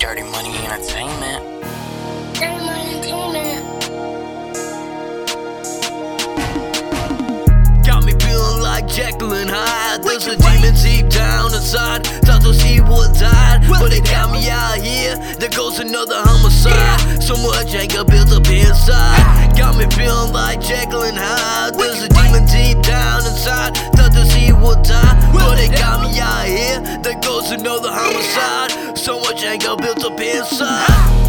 Dirty Money Entertainment. Dirty Money Entertainment. Got me feeling like Jekyll and Hyde. There's a demon deep down inside. Thought those evil died, but they got me out here. There goes another homicide. So much anger built up inside. Got me feeling like Jekyll and Hyde. There's a demon deep down inside. Thought those evil died, but they got me out here. There goes another homicide. So Jack é o que eu